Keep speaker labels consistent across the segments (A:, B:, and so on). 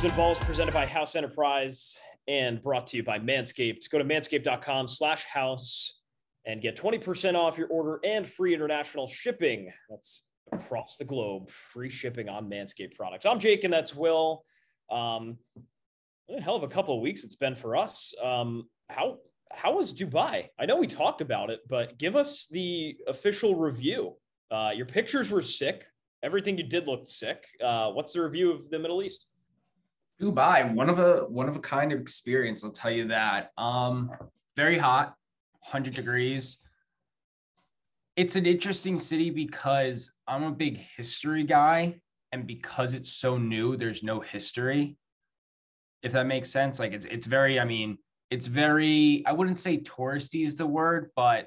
A: Business, and Balls presented by House Enterprise and brought to you by Manscaped. Go to manscaped.com slash house and get 20% off your order and free international shipping. That's across the globe. Free shipping on Manscaped products. I'm Jake and that's Will. Um, a hell of a couple of weeks it's been for us. Um, how how was Dubai? I know we talked about it, but give us the official review. Uh, your pictures were sick. Everything you did looked sick. Uh, what's the review of the Middle East?
B: Dubai, one of a one of a kind of experience. I'll tell you that. Um, very hot, hundred degrees. It's an interesting city because I'm a big history guy, and because it's so new, there's no history. If that makes sense, like it's it's very. I mean, it's very. I wouldn't say touristy is the word, but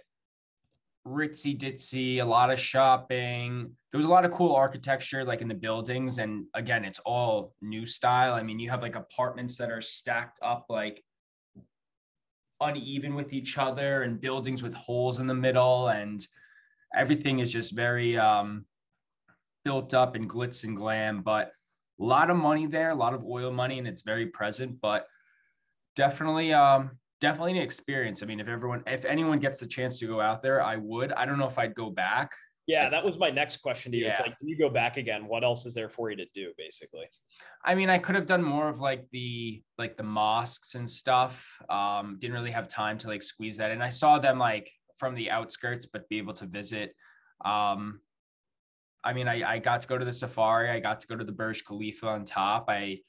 B: ritzy ditzy, a lot of shopping. There was a lot of cool architecture like in the buildings. And again, it's all new style. I mean, you have like apartments that are stacked up like uneven with each other and buildings with holes in the middle. And everything is just very um, built up and glitz and glam. But a lot of money there, a lot of oil money, and it's very present. But definitely um, definitely an experience. I mean, if everyone, if anyone gets the chance to go out there, I would. I don't know if I'd go back.
A: Yeah, that was my next question to you. Yeah. It's like, do you go back again? What else is there for you to do, basically?
B: I mean, I could have done more of like the like the mosques and stuff. Um, didn't really have time to like squeeze that in. I saw them like from the outskirts, but be able to visit. Um, I mean, I, I got to go to the safari. I got to go to the Burj Khalifa on top. I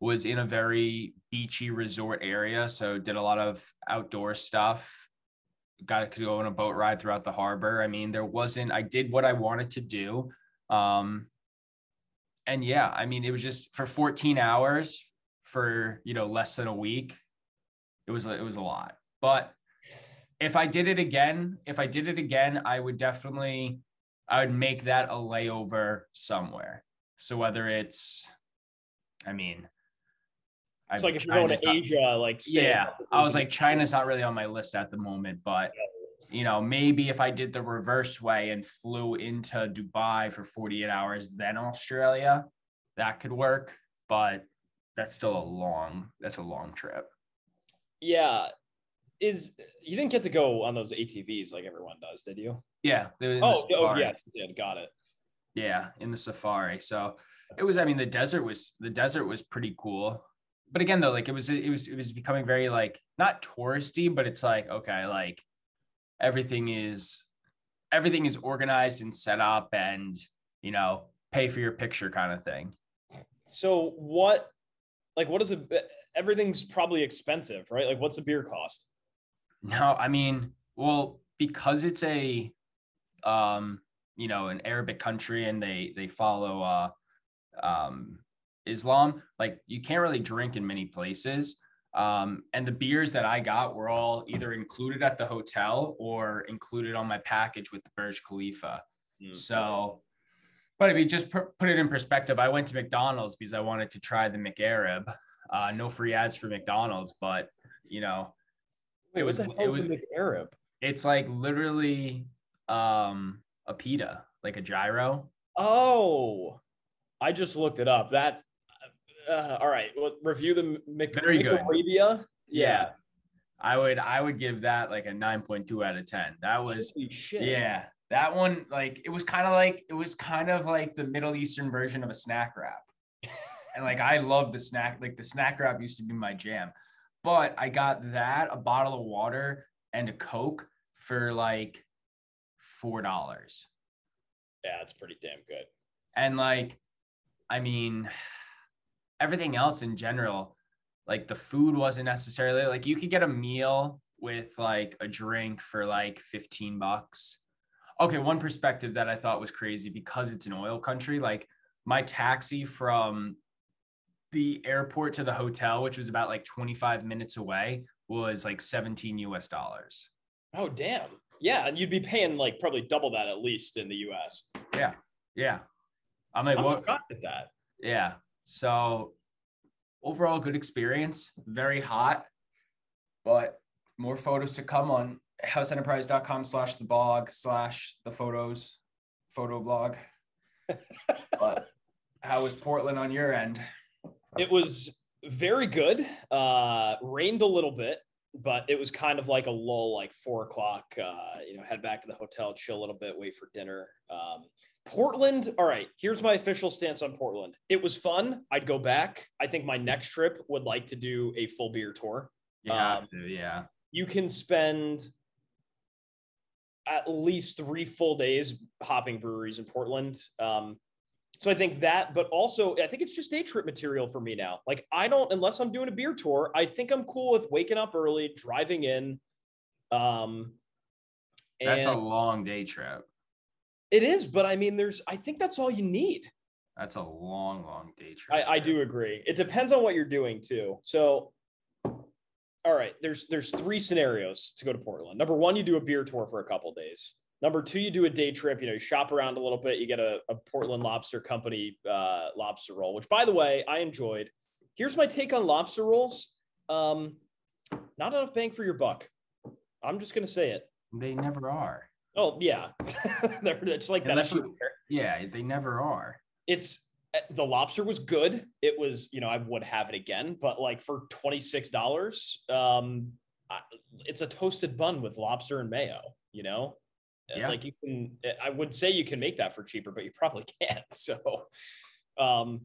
B: was in a very beachy resort area, so did a lot of outdoor stuff. Got to go on a boat ride throughout the harbor. I mean, there wasn't. I did what I wanted to do, um, and yeah, I mean, it was just for 14 hours for you know less than a week. It was it was a lot, but if I did it again, if I did it again, I would definitely I would make that a layover somewhere. So whether it's I mean,
A: it's like if you're going to not, Asia, like
B: yeah, I was like China's not really on my list at the moment, but you know maybe if I did the reverse way and flew into Dubai for 48 hours, then Australia, that could work. But that's still a long that's a long trip.
A: Yeah, is you didn't get to go on those ATVs like everyone does, did you?
B: Yeah.
A: Oh, oh yes, you did. Got it.
B: Yeah, in the safari. So it was. I mean, the desert was the desert was pretty cool but again though like it was it was it was becoming very like not touristy but it's like okay like everything is everything is organized and set up and you know pay for your picture kind of thing.
A: So what like what is it everything's probably expensive right? Like what's the beer cost?
B: No i mean well because it's a um you know an arabic country and they they follow uh um Islam, like you can't really drink in many places. Um, and the beers that I got were all either included at the hotel or included on my package with the Burj Khalifa. Mm-hmm. So, but if you just put it in perspective, I went to McDonald's because I wanted to try the McArab. Uh, no free ads for McDonald's, but you know,
A: Wait, it was it was McArab.
B: It's like literally um, a pita, like a gyro.
A: Oh, I just looked it up. That's uh, all right. Well, review the Mc-
B: very good.
A: Yeah. yeah.
B: I would I would give that like a 9.2 out of 10. That was yeah. That one like it was kind of like it was kind of like the Middle Eastern version of a snack wrap. and like I love the snack like the snack wrap used to be my jam. But I got that a bottle of water and a Coke for like $4.
A: Yeah, it's pretty damn good.
B: And like I mean everything else in general, like the food wasn't necessarily like you could get a meal with like a drink for like 15 bucks. Okay, one perspective that I thought was crazy because it's an oil country, like my taxi from the airport to the hotel, which was about like 25 minutes away, was like 17 US dollars.
A: Oh, damn. Yeah. And you'd be paying like probably double that at least in the US.
B: Yeah. Yeah. I'm like,
A: I what? Forgot that.
B: Yeah. So overall good experience, very hot, but more photos to come on houseenterprise.com slash the blog slash the photos photo blog. but how was Portland on your end?
A: It was very good. Uh, rained a little bit, but it was kind of like a lull, like four o'clock. Uh, you know, head back to the hotel, chill a little bit, wait for dinner. Um, Portland. All right, here's my official stance on Portland. It was fun. I'd go back. I think my next trip would like to do a full beer tour.
B: You have um, to, yeah.
A: You can spend at least three full days hopping breweries in Portland. Um, so I think that, but also I think it's just day trip material for me now. Like I don't, unless I'm doing a beer tour, I think I'm cool with waking up early, driving in. Um,
B: that's a long day trip.
A: It is, but I mean, there's, I think that's all you need.
B: That's a long, long day trip.
A: I, I do agree. It depends on what you're doing too. So all right, there's there's three scenarios to go to Portland. Number one, you do a beer tour for a couple days. Number two, you do a day trip. You know, you shop around a little bit. You get a, a Portland Lobster Company uh, lobster roll, which, by the way, I enjoyed. Here's my take on lobster rolls. Um, not enough bang for your buck. I'm just gonna say it.
B: They never are.
A: Oh yeah, it's like that.
B: yeah, they never are.
A: It's Eh, the lobster was good. It was, you know, I would have it again, but like for $26, um, it's a toasted bun with lobster and mayo, you know? Eh, yeah. Like you can, eh, I would say you can make that for cheaper, but you probably can't. So, um,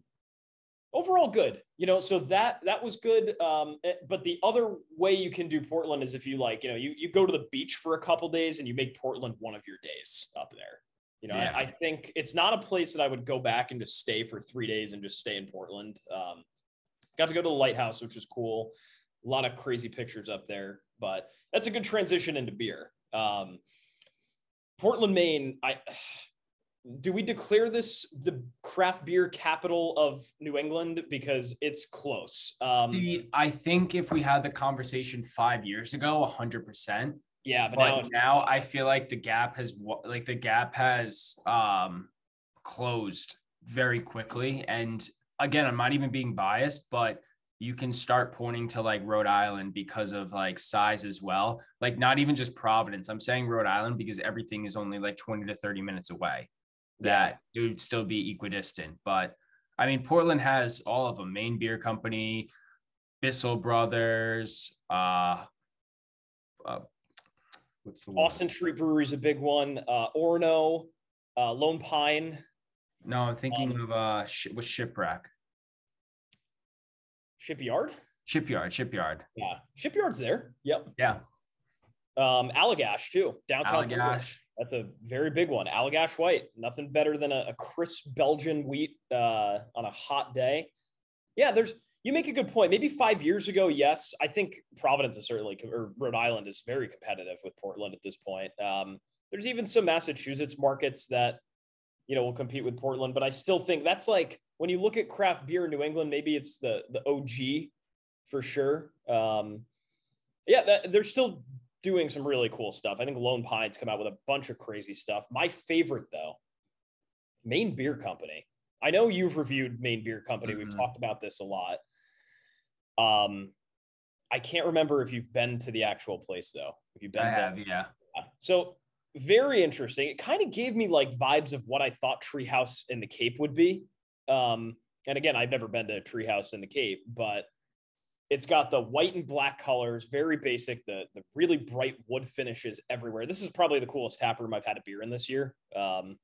A: overall good, you know, so that, that was good. Um, but the other way you can do Portland is if you like, you know, you, you go to the beach for a couple days and you make Portland one of your days up there. You know, yeah. I, I, think it's not a place that I would go back and just stay for three days and just stay in Portland. Um, got to go to the lighthouse, which is cool. A lot of crazy pictures up there, but that's a good transition into beer. Um, Portland, Maine. I do we declare this the craft beer capital of New England because it's close. Um,
B: See, I think if we had the conversation five years ago, hundred percent,
A: yeah,
B: but, but now, now I feel like the gap has like the gap has um closed very quickly. And again, I'm not even being biased, but you can start pointing to like Rhode Island because of like size as well. Like not even just Providence. I'm saying Rhode Island because everything is only like 20 to 30 minutes away. That it would still be equidistant. But I mean, Portland has all of them: Maine Beer Company, Bissell Brothers, uh, uh
A: What's the one? Austin Street Brewery is a big one. Uh, Orono, uh, Lone Pine.
B: No, I'm thinking um, of uh, sh- with Shipwreck.
A: Shipyard.
B: Shipyard. Shipyard.
A: Yeah, Shipyard's there. Yep.
B: Yeah.
A: Um, Allagash too, downtown.
B: Allagash.
A: That's a very big one. Allagash White. Nothing better than a, a crisp Belgian wheat uh, on a hot day. Yeah, there's you make a good point. Maybe five years ago, yes, I think Providence is certainly, or Rhode Island is very competitive with Portland at this point. Um, there's even some Massachusetts markets that, you know, will compete with Portland, but I still think that's like when you look at craft beer in New England, maybe it's the the OG for sure. Um, yeah, that, they're still doing some really cool stuff. I think Lone Pines come out with a bunch of crazy stuff. My favorite though, Maine Beer Company. I know you've reviewed Maine Beer Company. Mm-hmm. We've talked about this a lot. Um, I can't remember if you've been to the actual place though. If you've been, I
B: have, yeah.
A: So very interesting. It kind of gave me like vibes of what I thought Treehouse in the Cape would be. Um, and again, I've never been to Treehouse in the Cape, but it's got the white and black colors, very basic. The the really bright wood finishes everywhere. This is probably the coolest tap room I've had a beer in this year. Um,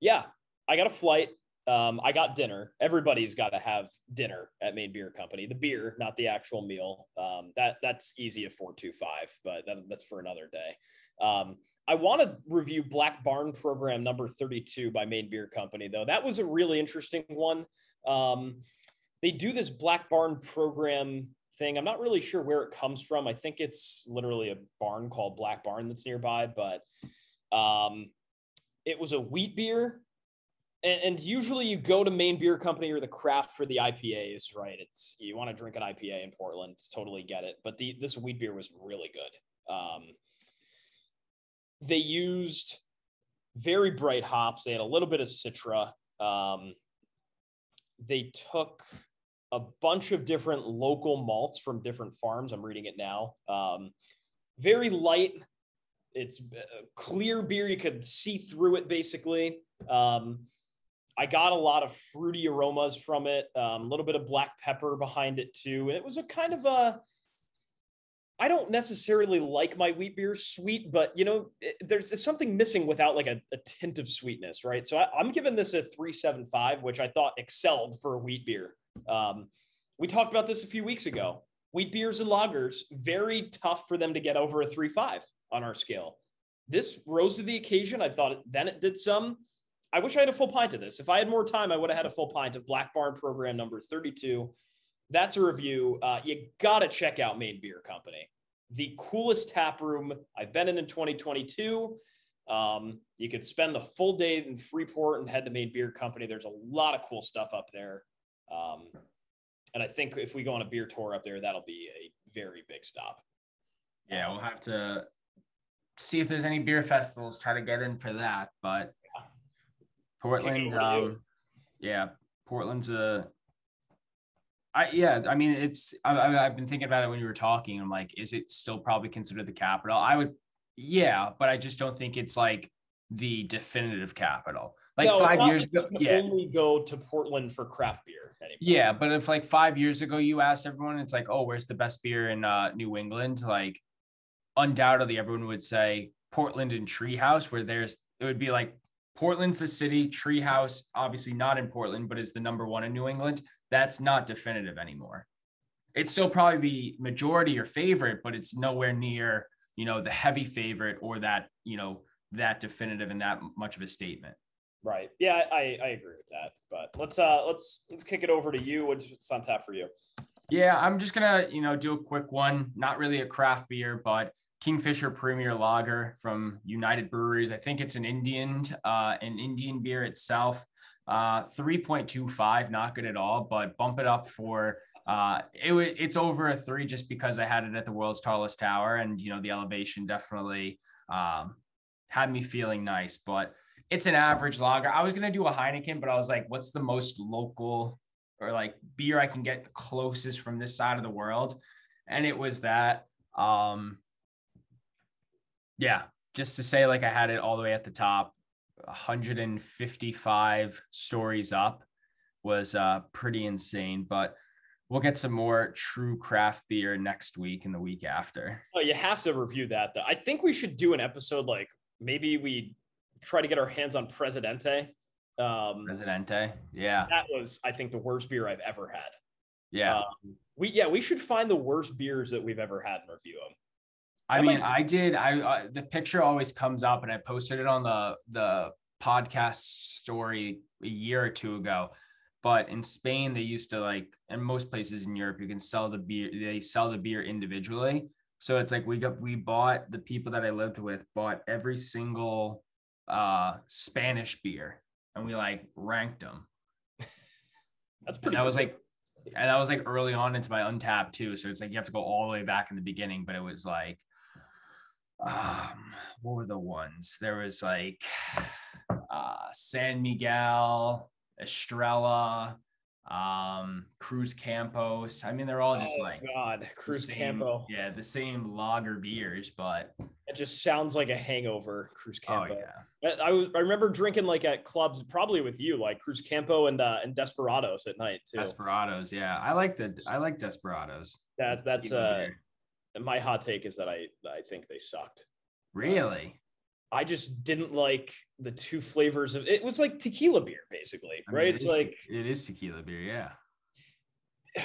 A: yeah, I got a flight. Um, I got dinner. Everybody's got to have dinner at Maine Beer Company. The beer, not the actual meal. Um, that that's easy at four two five, but that, that's for another day. Um, I want to review Black Barn Program number thirty two by Maine Beer Company, though. That was a really interesting one. They do this Black Barn Program thing. I'm not really sure where it comes from. I think it's literally a barn called Black Barn that's nearby, but um, it was a wheat beer and, and, usually you go to Maine Beer Company or the craft for the IPAs, right? It's you want to drink an IPA in Portland, totally get it. But the this wheat beer was really good. Um, they used very bright hops. They had a little bit of Citra. Um, they took a bunch of different local malts from different farms. I'm reading it now. Um, very light. It's clear beer. You could see through it basically. Um, I got a lot of fruity aromas from it, um, a little bit of black pepper behind it too. And it was a kind of a, I don't necessarily like my wheat beer sweet, but you know, it, there's, there's, something missing without like a, a tint of sweetness, right? So I, am giving this a 375, which I thought excelled for a wheat beer. Um, we talked about this a few weeks ago. Wheat beers and lagers, very tough for them to get over a 3 5 on our scale. This rose to the occasion. I thought then it did some. I wish I had a full pint of this. If I had more time, I would have had a full pint of Black Barn program number 32. That's a review. Uh, you got to check out Maine Beer Company. The coolest tap room I've been in in 2022. Um, you could spend the full day in Freeport and head to Maine Beer Company. There's a lot of cool stuff up there. Um, and I think if we go on a beer tour up there, that'll be a very big stop.
B: Yeah, we'll have to see if there's any beer festivals, try to get in for that. But Portland, um, yeah, Portland's a. I yeah, I mean it's. I, I've been thinking about it when you were talking. I'm like, is it still probably considered the capital? I would, yeah, but I just don't think it's like the definitive capital. Like no, five years ago,
A: yeah. Only go to Portland for craft beer.
B: Anymore. Yeah, but if like five years ago you asked everyone, it's like, oh, where's the best beer in uh, New England? Like, undoubtedly everyone would say Portland and Treehouse, where there's it would be like Portland's the city, Treehouse, obviously not in Portland, but is the number one in New England. That's not definitive anymore. It'd still probably be majority or favorite, but it's nowhere near, you know, the heavy favorite or that, you know, that definitive and that much of a statement.
A: Right. Yeah, I, I agree with that. But let's uh let's let's kick it over to you. What's, on tap for you?
B: Yeah, I'm just gonna, you know, do a quick one. Not really a craft beer, but Kingfisher Premier Lager from United Breweries. I think it's an Indian, uh, an Indian beer itself. Uh, 3.25, not good at all, but bump it up for uh, it, it's over a three just because I had it at the world's tallest tower, and you know the elevation definitely um, had me feeling nice. But it's an average lager. I was gonna do a Heineken, but I was like, what's the most local or like beer I can get closest from this side of the world? And it was that. Um, yeah, just to say, like I had it all the way at the top, 155 stories up was uh, pretty insane. But we'll get some more true craft beer next week and the week after.
A: Oh, you have to review that. Though. I think we should do an episode like maybe we try to get our hands on Presidente.
B: Um, Presidente, yeah,
A: that was I think the worst beer I've ever had.
B: Yeah, um,
A: we yeah we should find the worst beers that we've ever had and review them.
B: I mean, I did. I uh, the picture always comes up, and I posted it on the the podcast story a year or two ago. But in Spain, they used to like, and most places in Europe, you can sell the beer. They sell the beer individually. So it's like we got we bought the people that I lived with bought every single uh Spanish beer, and we like ranked them.
A: That's pretty.
B: And that was like and that was like early on into my Untappd too. So it's like you have to go all the way back in the beginning, but it was like um what were the ones there was like uh san miguel estrella um Cruzcampos i mean they're all just oh, like
A: god cruz
B: same,
A: campo.
B: yeah the same lager beers but
A: it just sounds like a hangover cruz oh, campo.
B: oh, yeah.
A: I, I was i remember drinking like at clubs probably with you like Cruzcampo and uh and desperados at night too.
B: Desperados yeah. I like the i like desperados.
A: That's that's uh my hot take is that I I think they sucked.
B: Really?
A: I just didn't like the two flavors of it was like tequila beer basically, I mean, right? It it's
B: is,
A: like
B: it is tequila beer, yeah.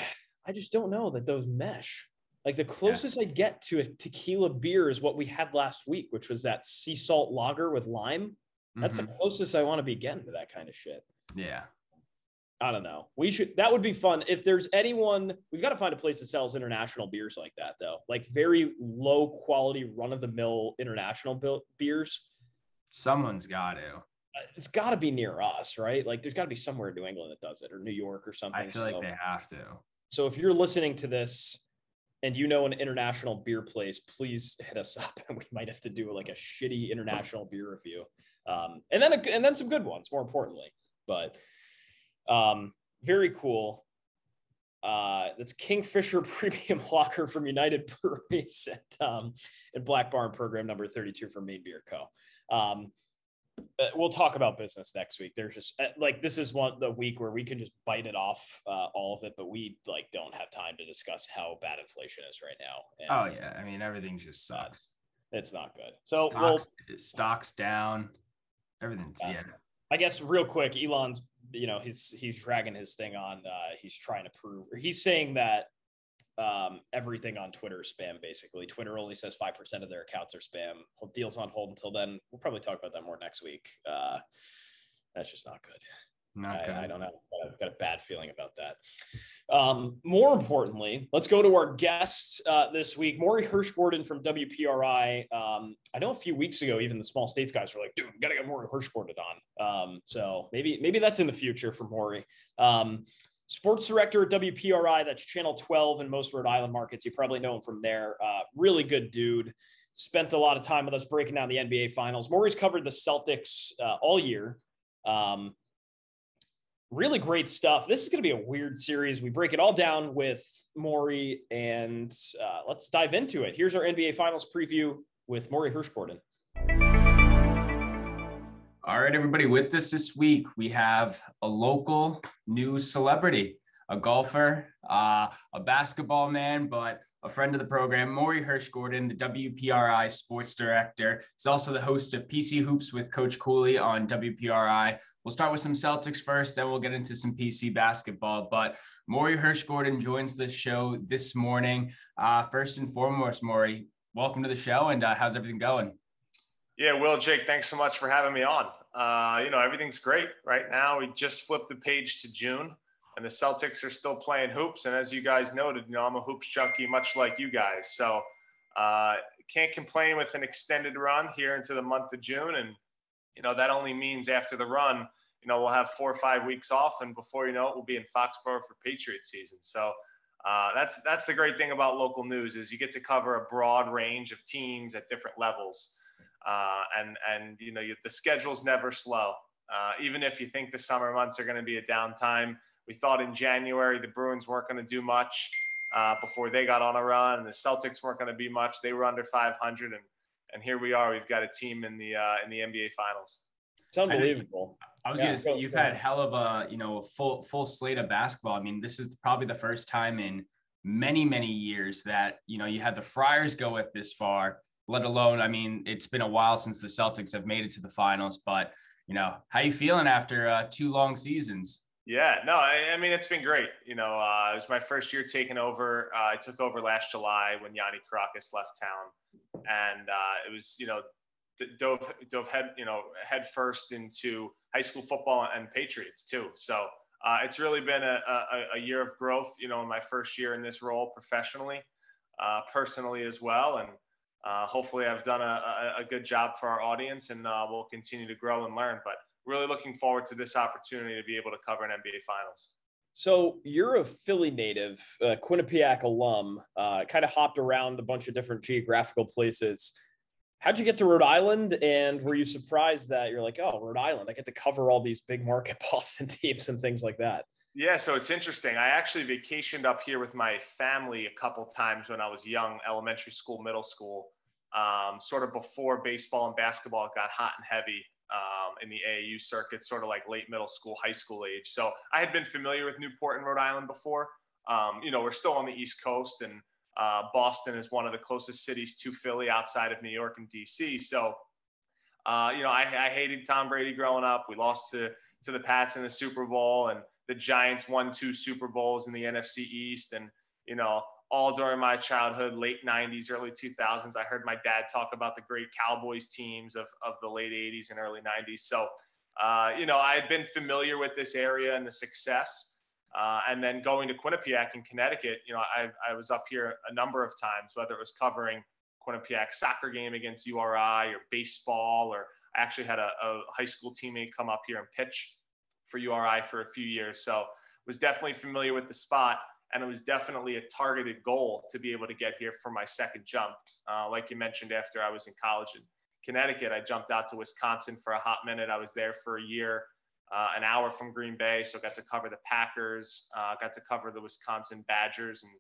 A: I just don't know that those mesh. Like the closest yeah. I get to a tequila beer is what we had last week, which was that sea salt lager with lime. That's mm-hmm. the closest I want to be getting to that kind of shit.
B: Yeah.
A: I don't know. We should that would be fun. If there's anyone, we've got to find a place that sells international beers like that though. Like very low quality run of the mill international beers.
B: Someone's got to.
A: Uh, it's got to be near us, right? Like there's got to be somewhere in New England that does it or New York or something. I
B: feel so, like they have to.
A: So if you're listening to this and you know an international beer place, please hit us up and we might have to do like a shitty international beer review. Um, and then a, and then some good ones, more importantly. But um, very cool. Uh, that's Kingfisher Premium Lager from United Breweries at, um, at Black Barn program number 32 for Maine Beer Co. Um, uh, we'll talk about business next week. There's just uh, like this is one the week where we can just bite it off uh, all of it, but we like don't have time to discuss how bad inflation is right now.
B: And oh yeah, I mean everything just sucks.
A: It's not good. So
B: stocks, we'll, stocks down, everything's yeah. yeah.
A: I guess real quick, Elon's you know he's he's dragging his thing on. Uh, he's trying to prove. He's saying that um, everything on Twitter is spam. Basically, Twitter only says five percent of their accounts are spam. Deals on hold until then. We'll probably talk about that more next week. Uh, that's just not good. Not I, I, don't know. I've got a bad feeling about that. Um, more importantly, let's go to our guest uh, this week, Morey Hirsch Gordon from WPRI. Um, I know a few weeks ago, even the small states guys were like, "Dude, got to get Morey Hershgordon on." Um, so maybe maybe that's in the future for Morey. Um, sports director at WPRI, that's Channel 12 in most Rhode Island markets. You probably know him from there. Uh, really good dude. Spent a lot of time with us breaking down the NBA Finals. Morey's covered the Celtics uh, all year. Um, really great stuff. This is going to be a weird series. We break it all down with Morey, and uh, let's dive into it. Here's our NBA Finals preview with Morey Hershgordon.
B: All right, everybody, with us this week, we have a local news celebrity, a golfer, uh, a basketball man, but a friend of the program, Morey Hershgordon, the WPRI sports director. He's also the host of PC Hoops with Coach Cooley on WPRI. We'll start with some Celtics first, then we'll get into some PC basketball. But Morey Hirsch Gordon joins the show this morning. Uh, first and foremost, Morey, welcome to the show, and uh, how's everything going?
C: Yeah, Will, Jake, thanks so much for having me on. Uh, you know, everything's great right now. We just flipped the page to June, and the Celtics are still playing hoops. And as you guys noted, you know, I'm a hoops junkie, much like you guys. So uh, can't complain with an extended run here into the month of June. And you know, that only means after the run, you know, we'll have four or five weeks off, and before you know it, we'll be in Foxborough for Patriot season. So uh, that's that's the great thing about local news is you get to cover a broad range of teams at different levels, uh, and and you know you, the schedule's never slow. Uh, even if you think the summer months are going to be a downtime, we thought in January the Bruins weren't going to do much uh, before they got on a run, and the Celtics weren't going to be much. They were under 500, and and here we are. We've got a team in the uh, in the NBA Finals.
A: It's unbelievable.
B: I was yeah, gonna say you've had hell of a you know full full slate of basketball. I mean, this is probably the first time in many many years that you know you had the Friars go it this far. Let alone, I mean, it's been a while since the Celtics have made it to the finals. But you know, how you feeling after uh, two long seasons?
C: Yeah, no, I, I, mean it's been great. You know, uh, it was my first year taking over. Uh, I took over last July when Yanni Kourakis left town, and uh, it was you know dove dove head you know head first into high school football and Patriots too. So uh, it's really been a, a, a, year of growth. You know, in my first year in this role professionally, uh, personally as well, and uh, hopefully I've done a, a, good job for our audience, and we'll continue to grow and learn. But really looking forward to this opportunity to be able to cover an NBA Finals.
A: So you're a Philly native, uh, Quinnipiac alum, uh, kind of hopped around a bunch of different geographical places. How'd you get to Rhode Island? And were you surprised that you're like, oh, Rhode Island, I get to cover all these big market Boston teams and things like that?
C: Yeah, so it's interesting. I actually vacationed up here with my family a couple times when I was young, elementary school, middle school, um, sort of before baseball and basketball got hot and heavy um, in the AAU circuit, sort of like late middle school, high school age. So I had been familiar with Newport and Rhode Island before. Um, you know, we're still on the East Coast, and uh, Boston is one of the closest cities to Philly outside of New York and DC. So, uh, you know, I, I, hated Tom Brady growing up. We lost to to the Pats in the Super Bowl, and the Giants won two Super Bowls in the NFC East, and you know, all during my childhood, late 90s, early 2000s. I heard my dad talk about the great Cowboys teams of, of the late 80s and early 90s. So, uh, you know, I had been familiar with this area and the success. Uh, and then going to Quinnipiac in Connecticut, you know, I, I was up here a number of times, whether it was covering Quinnipiac soccer game against URI or baseball, or I actually had a, a high school teammate come up here and pitch for URI for a few years. So was definitely familiar with the spot and it was definitely a targeted goal to be able to get here for my second jump. Uh, like you mentioned, after I was in college in Connecticut, I jumped out to Wisconsin for a hot minute. I was there for a year, uh, an hour from Green Bay, so got to cover the Packers, uh, got to cover the Wisconsin Badgers and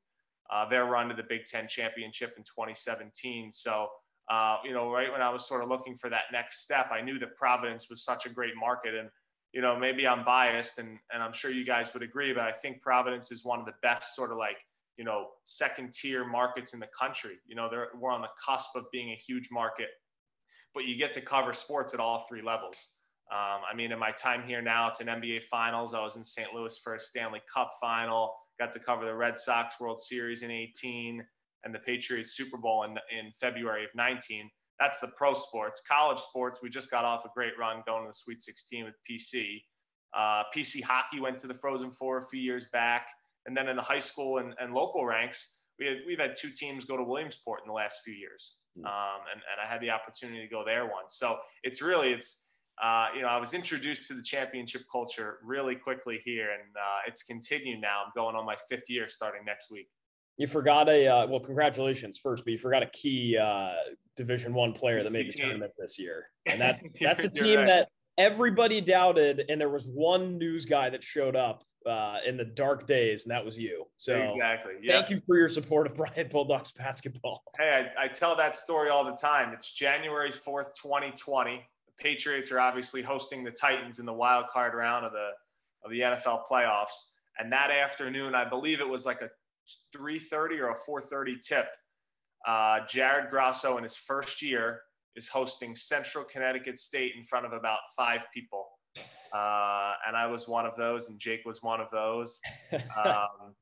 C: uh, their run to the Big Ten championship in 2017. So uh, you know, right when I was sort of looking for that next step, I knew that Providence was such a great market. And, you know, maybe I'm biased and, and I'm sure you guys would agree, but I think Providence is one of the best sort of like, you know, second tier markets in the country. You know, we're on the cusp of being a huge market, but you get to cover sports at all three levels. Um, I mean, in my time here now, it's an NBA Finals. I was in St. Louis for a Stanley Cup final. Got to cover the Red Sox World Series in 18 and the Patriots Super Bowl in, in February of 19. That's the pro sports. College sports, we just got off a great run going to the Sweet 16 with PC. Uh, PC hockey went to the Frozen Four a few years back. And then in the high school and, and local ranks, we had, we've had two teams go to Williamsport in the last few years. Hmm. Um, and, and I had the opportunity to go there once. So it's really, it's, uh, you know, I was introduced to the championship culture really quickly here, and uh, it's continued now. I'm going on my fifth year starting next week.
A: You forgot a uh, well, congratulations first, but you forgot a key uh, Division One player that made the tournament this year, and that that's a team right. that everybody doubted, and there was one news guy that showed up uh, in the dark days, and that was you. So
C: exactly.
A: Yep. Thank you for your support of Bryant Bulldogs basketball.
C: Hey, I, I tell that story all the time. It's January fourth, twenty twenty. The Patriots are obviously hosting the Titans in the wild card round of the of the NFL playoffs. And that afternoon, I believe it was like a 3:30 or a 4:30 tip. Uh, Jared Grasso in his first year is hosting Central Connecticut State in front of about five people. Uh, and I was one of those, and Jake was one of those. Um,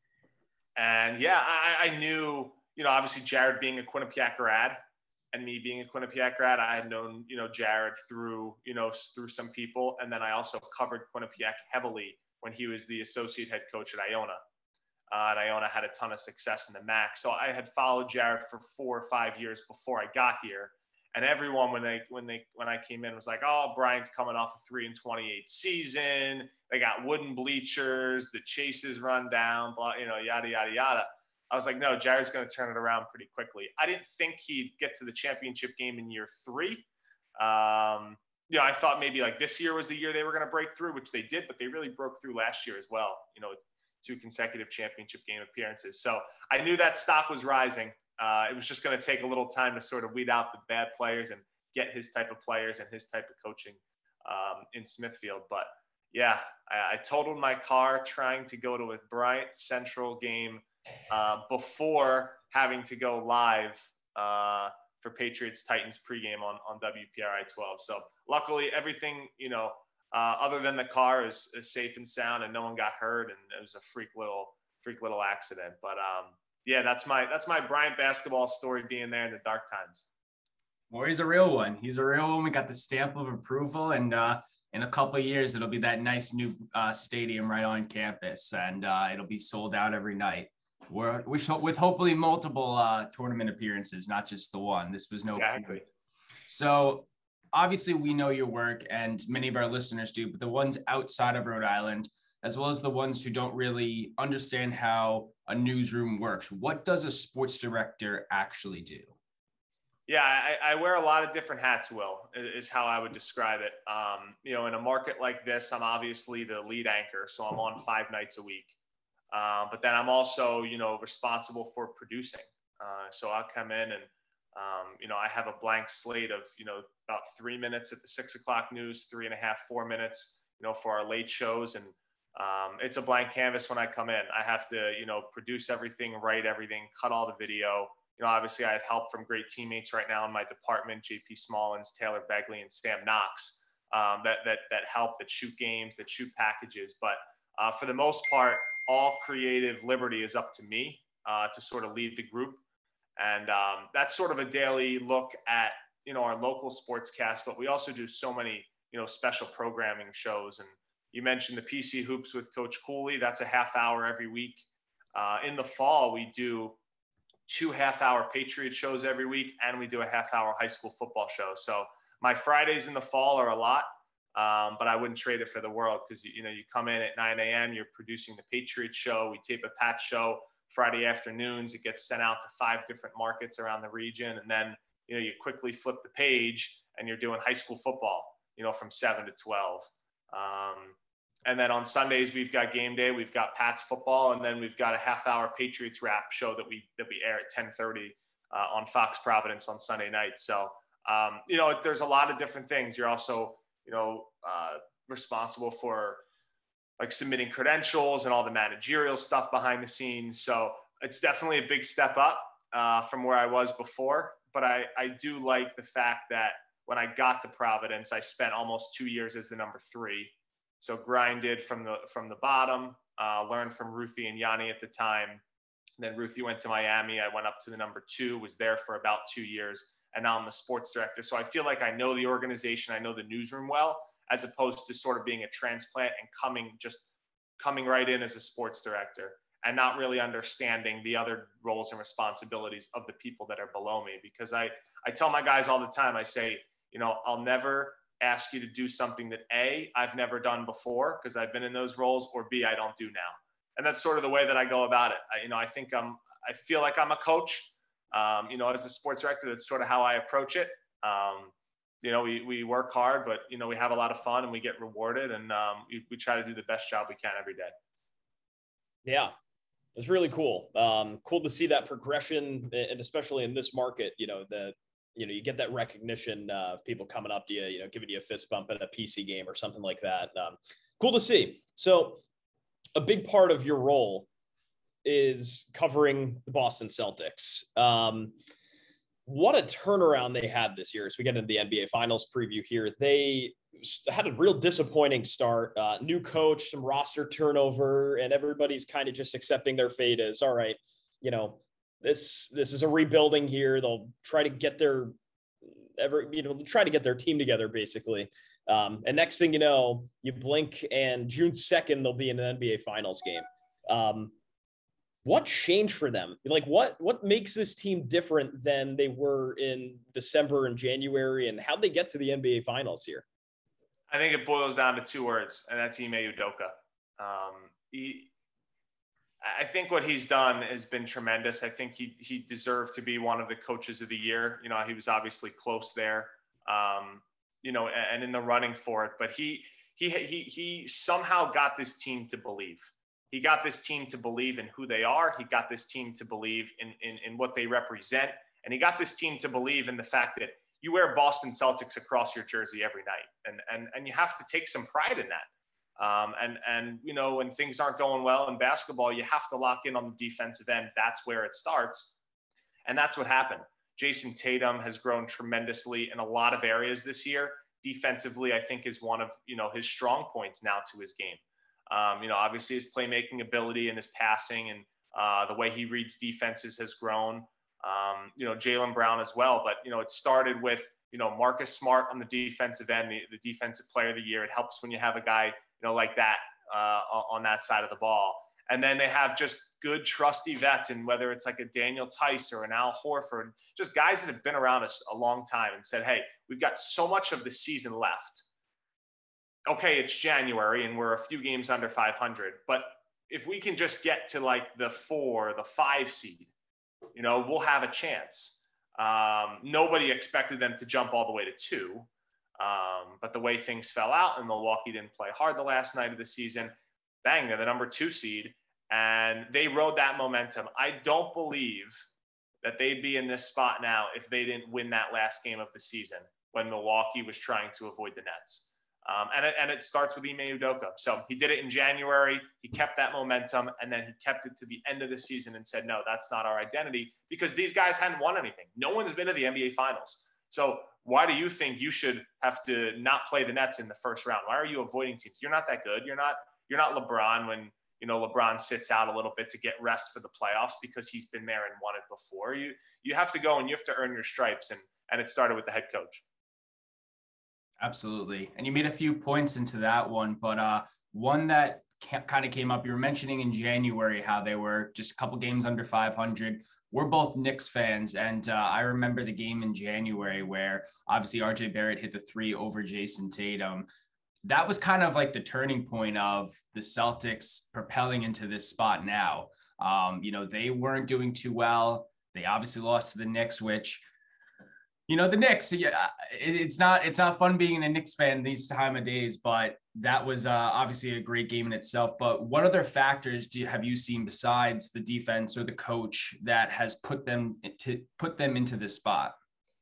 C: and yeah, I, I, knew, you know, obviously Jared being a Quinnipiac grad and me being a Quinnipiac grad, I had known, you know, Jared through, you know, through some people. And then I also covered Quinnipiac heavily when he was the associate head coach at Iona. Uh, and Iona had a ton of success in the MAAC. So I had followed Jared for four or five years before I got here. And everyone, when they when they when I came in, was like, "Oh, Bryant's coming off a three and twenty-eight season. They got wooden bleachers. The chases run down. Blah, you know, yada yada yada." I was like, "No, Jared's going to turn it around pretty quickly." I didn't think he'd get to the championship game in year three. Um, you know, I thought maybe like this year was the year they were going to break through, which they did, but they really broke through last year as well. You know, two consecutive championship game appearances. So I knew that stock was rising. Uh, it was just going to take a little time to sort of weed out the bad players and get his type of players and his type of coaching um, in Smithfield. But yeah, I, I, totaled my car trying to go to a Bryant Central game uh, before having to go live uh, for Patriots Titans pregame on, on WPRI 12. So luckily, everything, you know, uh, other than the car is, is safe and sound and no one got hurt and it was a freak little freak little accident. But um, yeah that's my that's my bryant basketball story being there in the dark times.
B: Well he's a real one. He's a real one. We got the stamp of approval and uh, in a couple years it'll be that nice new uh, stadium right on campus and uh, it'll be sold out every night. We're, we with hopefully multiple uh, tournament appearances not just the one. This was no
C: exactly.
B: so obviously we know your work and many of our listeners do, but the ones outside of Rhode Island, as well as the ones who don't really understand how a newsroom works, what does a sports director actually do?
C: Yeah, I, I wear a lot of different hats, Will, is how I would describe it. Um, you know, in a market like this, I'm obviously the lead anchor, so I'm on five nights a week. Uh, but then I'm also, you know, responsible for producing. Uh, so I'll come in and um, you know, I have a blank slate of, you know, about three minutes at the six o'clock news, three and a half, four minutes, you know, for our late shows. And um, it's a blank canvas when I come in. I have to, you know, produce everything, write everything, cut all the video. You know, obviously I have help from great teammates right now in my department, JP Smallins, Taylor Begley, and Sam Knox, um, that, that, that help, that shoot games, that shoot packages. But uh, for the most part, all creative liberty is up to me uh, to sort of lead the group. And um, that's sort of a daily look at, you know, our local sports cast, but we also do so many, you know, special programming shows. And you mentioned the PC Hoops with Coach Cooley. That's a half hour every week. Uh, in the fall, we do two half hour Patriot shows every week, and we do a half hour high school football show. So my Fridays in the fall are a lot, um, but I wouldn't trade it for the world because you, you know you come in at 9 a.m. You're producing the Patriot show. We tape a patch show Friday afternoons. It gets sent out to five different markets around the region. And then, you know, you quickly flip the page and you're doing high school football, you know, from seven to 12. Um, and then on Sundays, we've got game day, we've got Pats football, and then we've got a half hour Patriots wrap show that we, that we air at 1030 uh, on Fox Providence on Sunday night. So, um, you know, there's a lot of different things. You're also, you know, uh, responsible for like submitting credentials and all the managerial stuff behind the scenes. So it's definitely a big step up uh, from where I was before. But I, I do like the fact that when I got to Providence, I spent almost two years as the number three. So grinded from the from the bottom, uh, learned from Ruthie and Yanni at the time. Then Ruthie went to Miami. I went up to the number two, was there for about two years, and now I'm the sports director. So I feel like I know the organization, I know the newsroom well, as opposed to sort of being a transplant and coming just coming right in as a sports director and not really understanding the other roles and responsibilities of the people that are below me. Because i i tell my guys all the time i say you know i'll never ask you to do something that a i've never done before because i've been in those roles or b i don't do now. And that's sort of the way that i go about it. I, you know i think i'm i feel like i'm a coach um, you know as a sports director that's sort of how i approach it. Um, you know we, we work hard but you know we have a lot of fun and we get rewarded and um, we, we try to do the best job we can every day
A: yeah it's really cool. Um, cool to see that progression, and especially in this market, you know, that you know you get that recognition uh, of people coming up to you, you know, giving you a fist bump at a PC game or something like that. Um, cool to see. So, a big part of your role is covering the Boston Celtics. Um, what a turnaround they had this year as we get into the NBA Finals preview here. They had a real disappointing start. Uh, new coach, some roster turnover, and everybody's kind of just accepting their fate as all right. You know, this this is a rebuilding here. They'll try to get their ever you know try to get their team together basically. Um, and next thing you know, you blink and June second they'll be in an NBA Finals game. Um, what changed for them? Like what what makes this team different than they were in December and January, and how'd they get to the NBA Finals here?
C: I think it boils down to two words, and that's Ime Udoka. Um, he, I think what he's done has been tremendous. I think he he deserved to be one of the coaches of the year. You know, he was obviously close there, um, you know, and in the running for it. But he he he he somehow got this team to believe. He got this team to believe in who they are. He got this team to believe in in, in what they represent, and he got this team to believe in the fact that you wear Boston Celtics across your jersey every night, and and and you have to take some pride in that. Um, and and you know when things aren't going well in basketball, you have to lock in on the defensive end. That's where it starts, and that's what happened. Jayson Tatum has grown tremendously in a lot of areas this year. Defensively, I think is one of you know his strong points now to his game. Um, you know, obviously his playmaking ability and his passing and uh, the way he reads defenses has grown um, you know, Jaylen Brown as well. But, you know, it started with, you know, Marcus Smart on the defensive end, the, the defensive player of the year. It helps when you have a guy, you know, like that uh, on that side of the ball. And then they have just good, trusty vets, and whether it's like a Daniel Theis or an Al Horford, just guys that have been around us a long time and said, hey, we've got so much of the season left. Okay, it's January and we're a few games under 500, but if we can just get to like the four, the five seed, you know, we'll have a chance. Um, nobody expected them to jump all the way to two. Um, but the way things fell out and Milwaukee didn't play hard the last night of the season, bang, they're the number two seed. And they rode that momentum. I don't believe that they'd be in this spot now if they didn't win that last game of the season when Milwaukee was trying to avoid the Nets. Um, and, it, and it starts with Ime Udoka. So he did it in January. He kept that momentum, and then he kept it to the end of the season and said, no, that's not our identity because these guys hadn't won anything. No one's been to the NBA Finals. So why do you think you should have to not play the Nets in the first round? Why are you avoiding teams? You're not that good. You're not you're not LeBron when you know LeBron sits out a little bit to get rest for the playoffs because he's been there and won it before. You you have to go and you have to earn your stripes, and and it started with the head coach.
B: Absolutely. And you made a few points into that one, but uh, one that kind of came up, you were mentioning in January how they were just a couple games under 500. We're both Knicks fans. And uh, I remember the game in January where obviously RJ Barrett hit the three over Jayson Tatum. That was kind of like the turning point of the Celtics propelling into this spot now. Um, you know, they weren't doing too well. They obviously lost to the Knicks, which you know the Knicks. Yeah, it's not it's not fun being a Knicks fan these time of days, but that was uh, obviously a great game in itself. But what other factors do you, have you seen besides the defense or the coach that has put them to put them into this spot?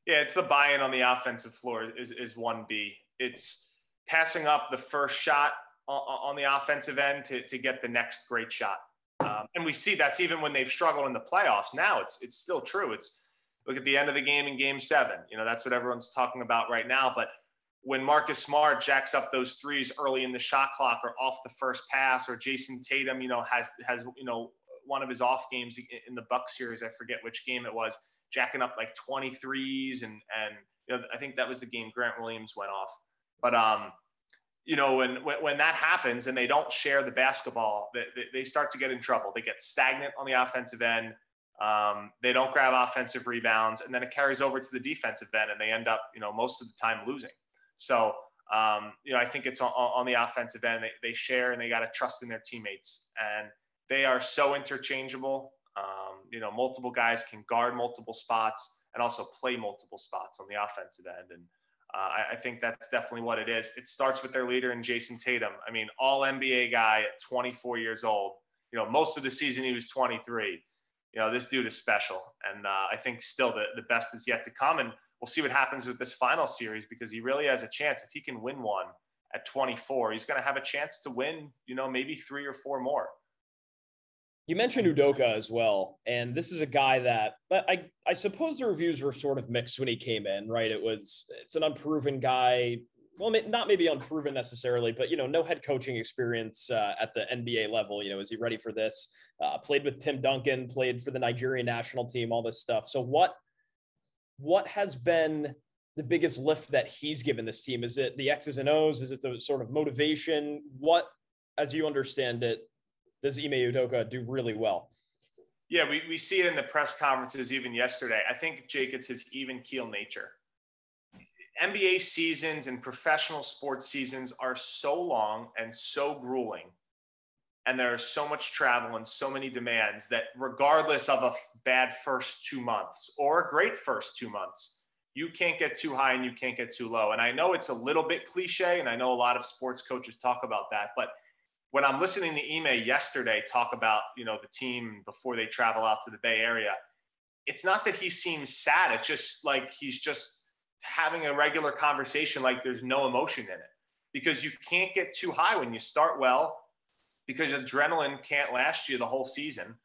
C: Yeah, it's the buy-in on the offensive floor is is one B. It's passing up the first shot on the offensive end to, to get the next great shot. Um, and we see that's even when they've struggled in the playoffs. Now it's it's still true. It's Look at the end of the game in game seven. You know, that's what everyone's talking about right now. But when Marcus Smart jacks up those threes early in the shot clock or off the first pass, or Jayson Tatum, you know, has has you know one of his off games in the Buck series, I forget which game it was, jacking up like 23s and and you know, I think that was the game Grant Williams went off. But um, you know, when, when, when that happens and they don't share the basketball, they, they start to get in trouble. They get stagnant on the offensive end. Um, they don't grab offensive rebounds, and then it carries over to the defensive end, and they end up, you know, most of the time losing. So, um, you know, I think it's on, on the offensive end. They, they share and they got to trust in their teammates, and they are so interchangeable. Um, you know, multiple guys can guard multiple spots and also play multiple spots on the offensive end, and uh, I, I, think that's definitely what it is. It starts with their leader in Jayson Tatum. I mean, all NBA guy at 24 years old. You know, most of the season he was 23 you know, this dude is special. And uh, I think still the, the best is yet to come. And we'll see what happens with this final series because he really has a chance. If he can win one at 24, he's going to have a chance to win, you know, maybe three or four more.
A: You mentioned Udoka as well, and this is a guy that but I I suppose the reviews were sort of mixed when he came in, right? It was it's an unproven guy, well, not maybe unproven necessarily, but you know, no head coaching experience uh, at the NBA level. You know, is he ready for this? Uh, played with Tim Duncan, played for the Nigerian national team, all this stuff. So what what has been the biggest lift that he's given this team? Is it the X's and O's? Is it the sort of motivation? What, as you understand it, does Ime Udoka do really well?
C: Yeah, we, we see it in the press conferences even yesterday. I think Jake, it's his even keel nature. NBA seasons and professional sports seasons are so long and so grueling. And there's so much travel and so many demands that, regardless of a bad first two months or a great first two months, you can't get too high and you can't get too low. And I know it's a little bit cliche, and I know a lot of sports coaches talk about that. But when I'm listening to Ime yesterday talk about, you know, the team before they travel out to the Bay Area, it's not that he seems sad. It's just like he's just having a regular conversation like there's no emotion in it. Because you can't get too high when you start well because adrenaline can't last you the whole season.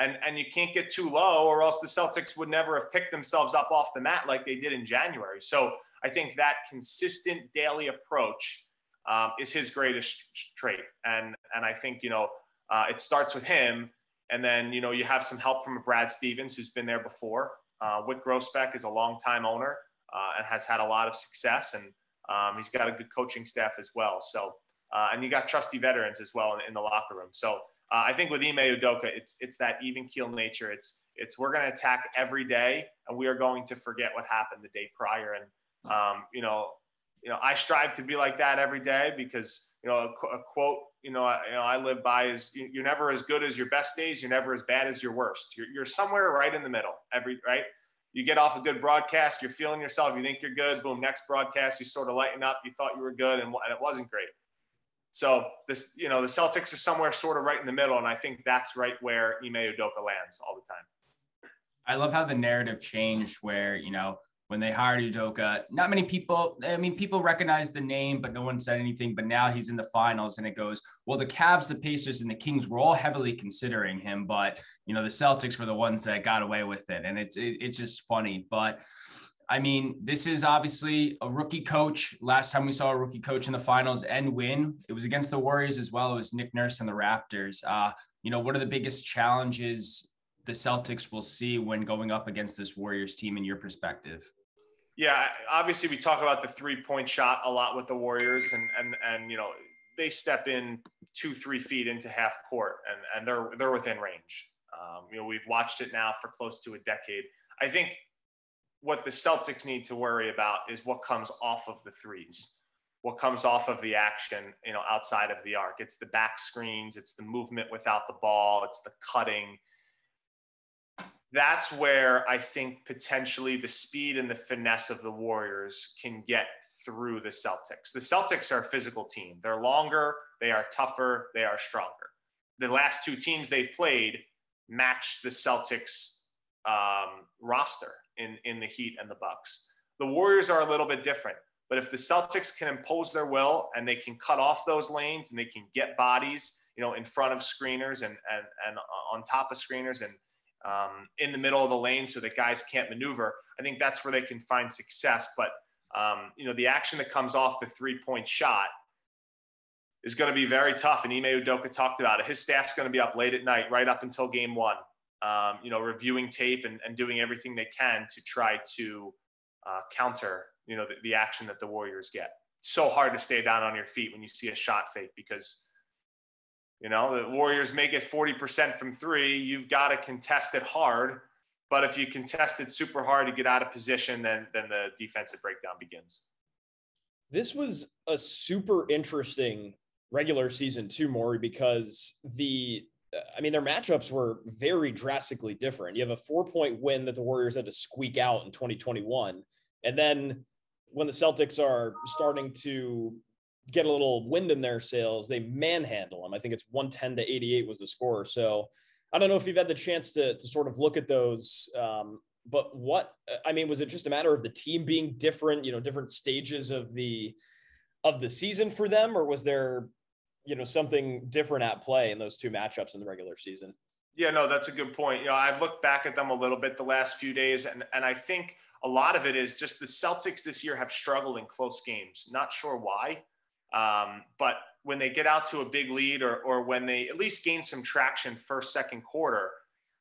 C: And and you can't get too low or else the Celtics would never have picked themselves up off the mat like they did in January. So I think that consistent daily approach um, is his greatest trait, and and I think you know uh, it starts with him, and then you know you have some help from Brad Stevens who's been there before. Uh, Wyc Grousbeck is a longtime owner uh, and has had a lot of success. And um, he's got a good coaching staff as well. So, uh, and you got trusty veterans as well in, in the locker room. So uh, I think with Ime Udoka, it's it's that even keel nature. It's it's we're going to attack every day, and we are going to forget what happened the day prior. And um, you know, you know, I strive to be like that every day because you know a, a quote you know, I, you know I live by is you're never as good as your best days. You're never as bad as your worst. You're, you're somewhere right in the middle. Every right you get off a good broadcast, you're feeling yourself, you think you're good, boom, next broadcast, you sort of lighten up, you thought you were good, and, and it wasn't great. So this, you know, the Celtics are somewhere sort of right in the middle, and I think that's right where Ime Udoka lands all the time.
B: I love how the narrative changed, where you know when they hired Udoka, not many people, I mean, people recognize the name, but no one said anything. But now he's in the finals and it goes, well, the Cavs, the Pacers, and the Kings were all heavily considering him, but, you know, the Celtics were the ones that got away with it. And it's, it, it's just funny. But, I mean, this is obviously a rookie coach. Last time we saw a rookie coach in the finals and win, it was against the Warriors as well. It was Nick Nurse and the Raptors. Uh, you know, what are the biggest challenges the Celtics will see when going up against this Warriors team in your perspective?
C: Yeah, obviously we talk about the three point shot a lot with the Warriors, and and and you know they step in two three feet into half court, and and they're they're within range. Um, you know we've watched it now for close to a decade. I think what the Celtics need to worry about is what comes off of the threes, what comes off of the action, you know, outside of the arc. It's the back screens, it's the movement without the ball, it's the cutting, that's where I think potentially the speed and the finesse of the Warriors can get through the Celtics. The Celtics are a physical team. They're longer, they are tougher, they are stronger. The last two teams they've played match the Celtics um, roster in in the Heat and the Bucks. The Warriors are a little bit different. But if the Celtics can impose their will and they can cut off those lanes and they can get bodies, you know, in front of screeners and and and on top of screeners and um, in the middle of the lane so that guys can't maneuver, I think that's where they can find success. But um, you know, the action that comes off the three point shot is going to be very tough. And Ime Udoka talked about it. His staff's going to be up late at night, right up until game one, um, you know, reviewing tape and, and doing everything they can to try to uh, counter, you know, the, the action that the Warriors get. so hard to stay down on your feet when you see a shot fake because, you know, the Warriors may get 40% from three. You've got to contest it hard but if you contest it super hard to get out of position, then then the defensive breakdown begins.
A: This was a super interesting regular season too, Morey, because the uh, I mean their matchups were very drastically different. You have a four point win that the Warriors had to squeak out in 2021, and then when the Celtics are starting to get a little wind in their sails, they manhandle them. I think it's 110 to 88 was the score. So I don't know if you've had the chance to, to sort of look at those. Um, but what I mean, was it just a matter of the team being different, you know, different stages of the of the season for them, or was there, you know, something different at play in those two matchups in the regular season?
C: Yeah, no, that's a good point. You know, I've looked back at them a little bit the last few days, and and I think a lot of it is just the Celtics this year have struggled in close games. Not sure why, um, but when they get out to a big lead or, or when they at least gain some traction first, second quarter,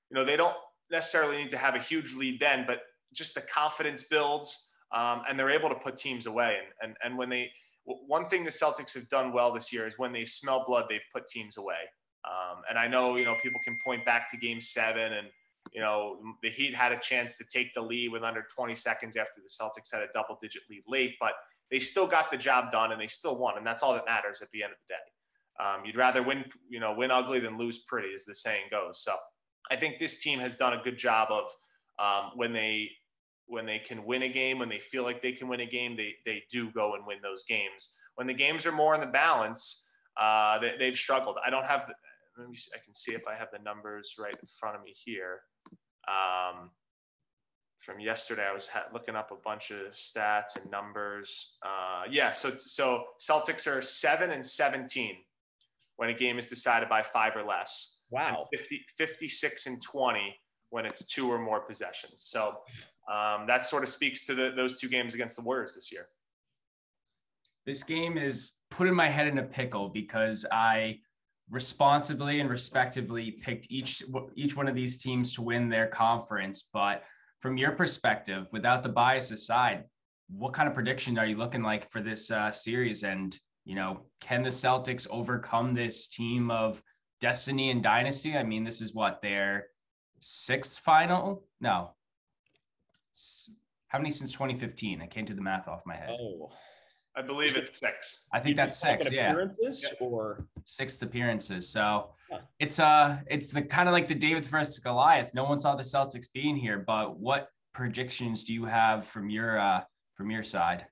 C: you know, they don't necessarily need to have a huge lead then, but just the confidence builds um, and they're able to put teams away. And, and, and when they, one thing the Celtics have done well this year is when they smell blood, they've put teams away. Um, and I know, you know, people can point back to game seven and, you know, the Heat had a chance to take the lead with under 20 seconds after the Celtics had a double digit lead late, but they still got the job done and they still won, and that's all that matters at the end of the day. Um, you'd rather win, you know, win ugly than lose pretty, as the saying goes. So I think this team has done a good job of um, when they when they can win a game, when they feel like they can win a game, they they do go and win those games. When the games are more in the balance, uh, they, have struggled. I don't have. The, let me. See, I can see if I have the numbers right in front of me here. Um, from yesterday. I was ha- looking up a bunch of stats and numbers. Uh, yeah, so so Celtics are seven and seventeen when a game is decided by five or less.
A: Wow.
C: 50, 56 and twenty when it's two or more possessions. So um, that sort of speaks to the, those two games against the Warriors this year.
B: This game is putting my head in a pickle because I responsibly and respectively picked each each one of these teams to win their conference, but from your perspective, without the bias aside, what kind of prediction are you looking like for this uh, series? And you know, can the Celtics overcome this team of destiny and dynasty? I mean, this is what their sixth final. No, how many since 2015? I can't do the math off my head.
C: Oh, I believe it's six.
B: I think that's six. Yeah,
A: appearances or
B: sixth appearances. So huh. It's uh, it's the kind of like the David versus Goliath. No one saw the Celtics being here, but what predictions do you have from your uh from your side?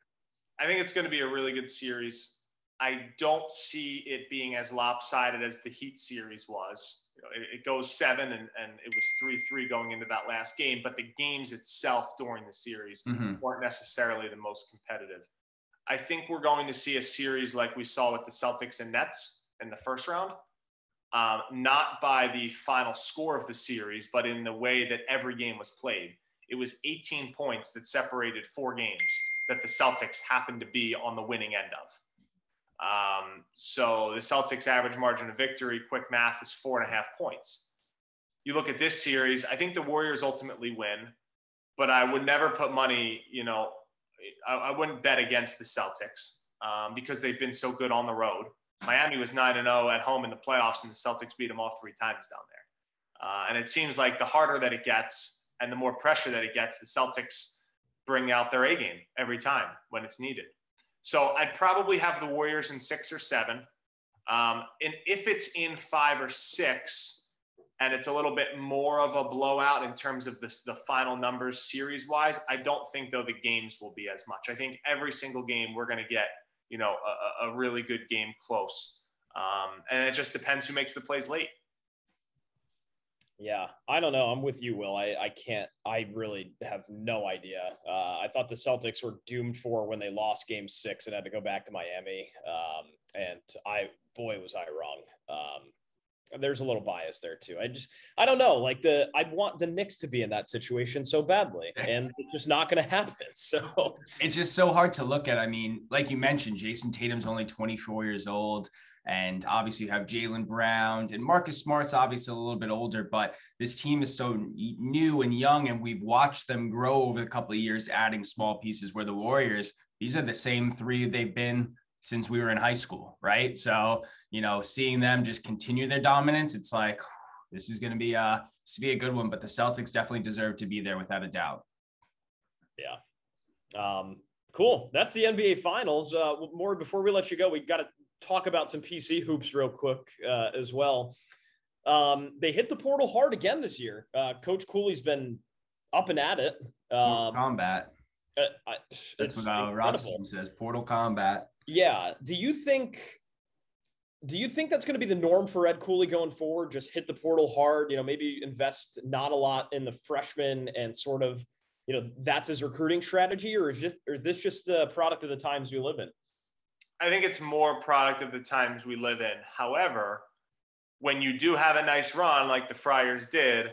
C: I think it's going to be a really good series. I don't see it being as lopsided as the Heat series was. You know, it, it, goes seven, and, and it was three three going into that last game. But the games itself during the series mm-hmm. weren't necessarily the most competitive. I think we're going to see a series like we saw with the Celtics and Nets in the first round. Um, not by the final score of the series, but in the way that every game was played. It was 18 points that separated four games that the Celtics happened to be on the winning end of. Um, so the Celtics' average margin of victory, quick math, is four and a half points. You look at this series, I think the Warriors ultimately win, but I would never put money, you know, I, I wouldn't bet against the Celtics um, because they've been so good on the road. Miami was 9 0 at home in the playoffs, and the Celtics beat them all three times down there. Uh, and it seems like the harder that it gets and the more pressure that it gets, the Celtics bring out their A game every time when it's needed. So I'd probably have the Warriors in six or seven. Um, and if it's in five or six, and it's a little bit more of a blowout in terms of this, the final numbers series wise. I don't think though the games will be as much. I think every single game we're going to get, you know, a, a, really good game close. Um, and it just depends who makes the plays late.
A: Yeah, I don't know. I'm with you, Will. I, I can't, I really have no idea. Uh, I thought the Celtics were doomed for when they lost game six and had to go back to Miami. Um, and I, boy, was I wrong. Um, there's a little bias there too. I just I don't know. Like the I want the Knicks to be in that situation so badly, and it's just not going to happen. So
B: it's just so hard to look at. I mean, like you mentioned, Jayson Tatum's only 24 years old. And obviously, you have Jaylen Brown and Marcus Smart's obviously a little bit older, but this team is so new and young, and we've watched them grow over a couple of years, adding small pieces. Where the Warriors, these are the same three they've been since we were in high school, right? So you know, seeing them just continue their dominance, it's like this is going to be a this be a good one. But the Celtics definitely deserve to be there without a doubt.
A: Yeah. Um, cool. That's the NBA Finals. Uh, more before we let you go, we've got to talk about some PC hoops real quick uh, as well. Um, they hit the portal hard again this year. Uh, Coach Cooley's been up and at it.
B: Um, combat.
A: Uh, I,
B: That's what uh, says. Portal combat.
A: Yeah. Do you think do you think that's going to be the norm for Ed Cooley going forward? Just hit the portal hard, you know, maybe invest not a lot in the freshmen and sort of, you know, that's his recruiting strategy, or is just or is this just a product of the times we live in?
C: I think it's more product of the times we live in. However, when you do have a nice run like the Friars did,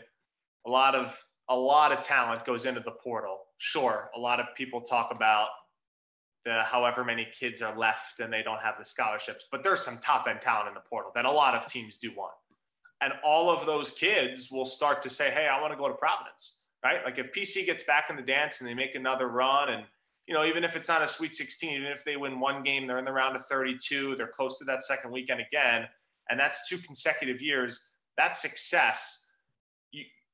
C: a lot of a lot of talent goes into the portal. Sure, a lot of people talk about the however many kids are left and they don't have the scholarships. But there's some top end talent in the portal that a lot of teams do want. And all of those kids will start to say, hey, I want to go to Providence, right? Like if PC gets back in the dance and they make another run and you know, even if it's not a Sweet 16, even if they win one game, they're in the round of 32, they're close to that second weekend again, and that's two consecutive years. That success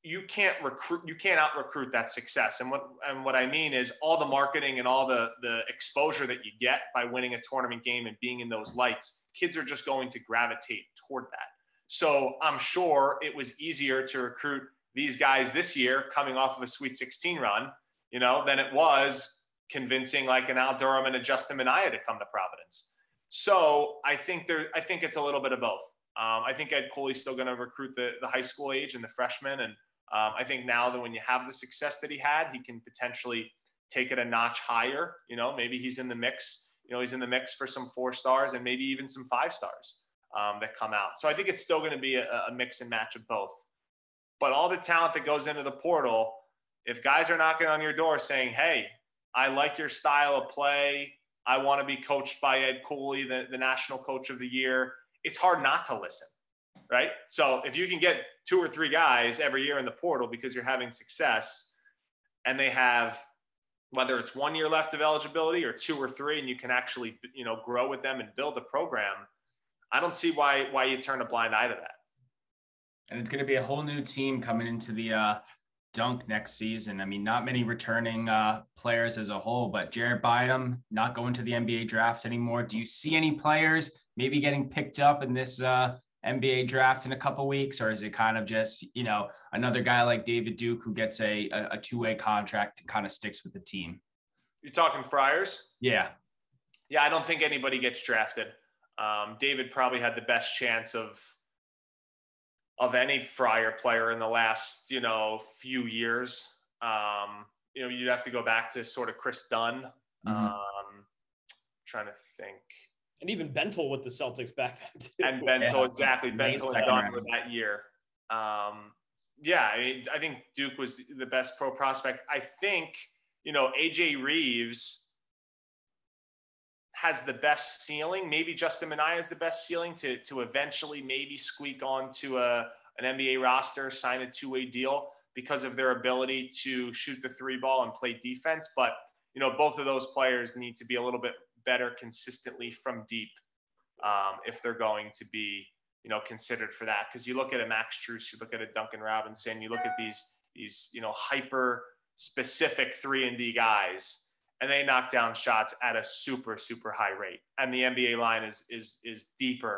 C: you can't recruit you can't out recruit that success. And what and what i mean is all the marketing and all the the exposure that you get by winning a tournament game and being in those lights kids are just going to gravitate toward that. So i'm sure it was easier to recruit these guys this year coming off of a sweet 16 run you know than it was convincing like an al durham and a justin minaya to come to providence. So i think there i think it's a little bit of both. Um, I think Ed Cooley's still going to recruit the, the high school age and the freshmen, and um, I think now that when you have the success that he had, he can potentially take it a notch higher. You know, maybe he's in the mix. You know, he's in the mix for some four stars and maybe even some five stars um, that come out. So I think it's still going to be a, a mix and match of both. But all the talent that goes into the portal, if guys are knocking on your door saying, "Hey, I like your style of play. I want to be coached by Ed Cooley, the, the national coach of the year," it's hard not to listen right? So if you can get two or three guys every year in the portal because you're having success and they have whether it's one year left of eligibility or two or three and you can actually you know grow with them and build a program i don't see why why you turn a blind eye to that.
B: And it's going to be a whole new team coming into the uh, dunk next season. I mean not many returning uh, players as a whole but jared Bynum not going to the nba draft anymore. Do you see any players maybe getting picked up in this uh, NBA draft in a couple weeks, or is it kind of just you know another guy like David Duke who gets a a, a two way contract and kind of sticks with the team?
C: You're talking Friars?
B: Yeah,
C: yeah. I don't think anybody gets drafted. Um, David probably had the best chance of of any Friar player in the last you know few years. Um, you know, you'd have to go back to sort of Kris Dunn. Mm-hmm. Um, trying to think
A: and even Bentil with the Celtics back then. Too.
C: And Bentil, yeah. exactly. Bentil was done for that year. Um, yeah, I, I, think Duke was the best pro prospect. I think, you know, AJ Reeves has the best ceiling. Maybe Justin Minaya has the best ceiling to, to eventually maybe squeak onto a, an NBA roster, sign a two way deal because of their ability to shoot the three ball and play defense. But, you know, both of those players need to be a little bit better consistently from deep um, if they're going to be you know considered for that because you look at a Max Strus, you look at a Duncan Robinson, you look at these these you know hyper specific three and D guys, and they knock down shots at a super super high rate, and the NBA line is is is deeper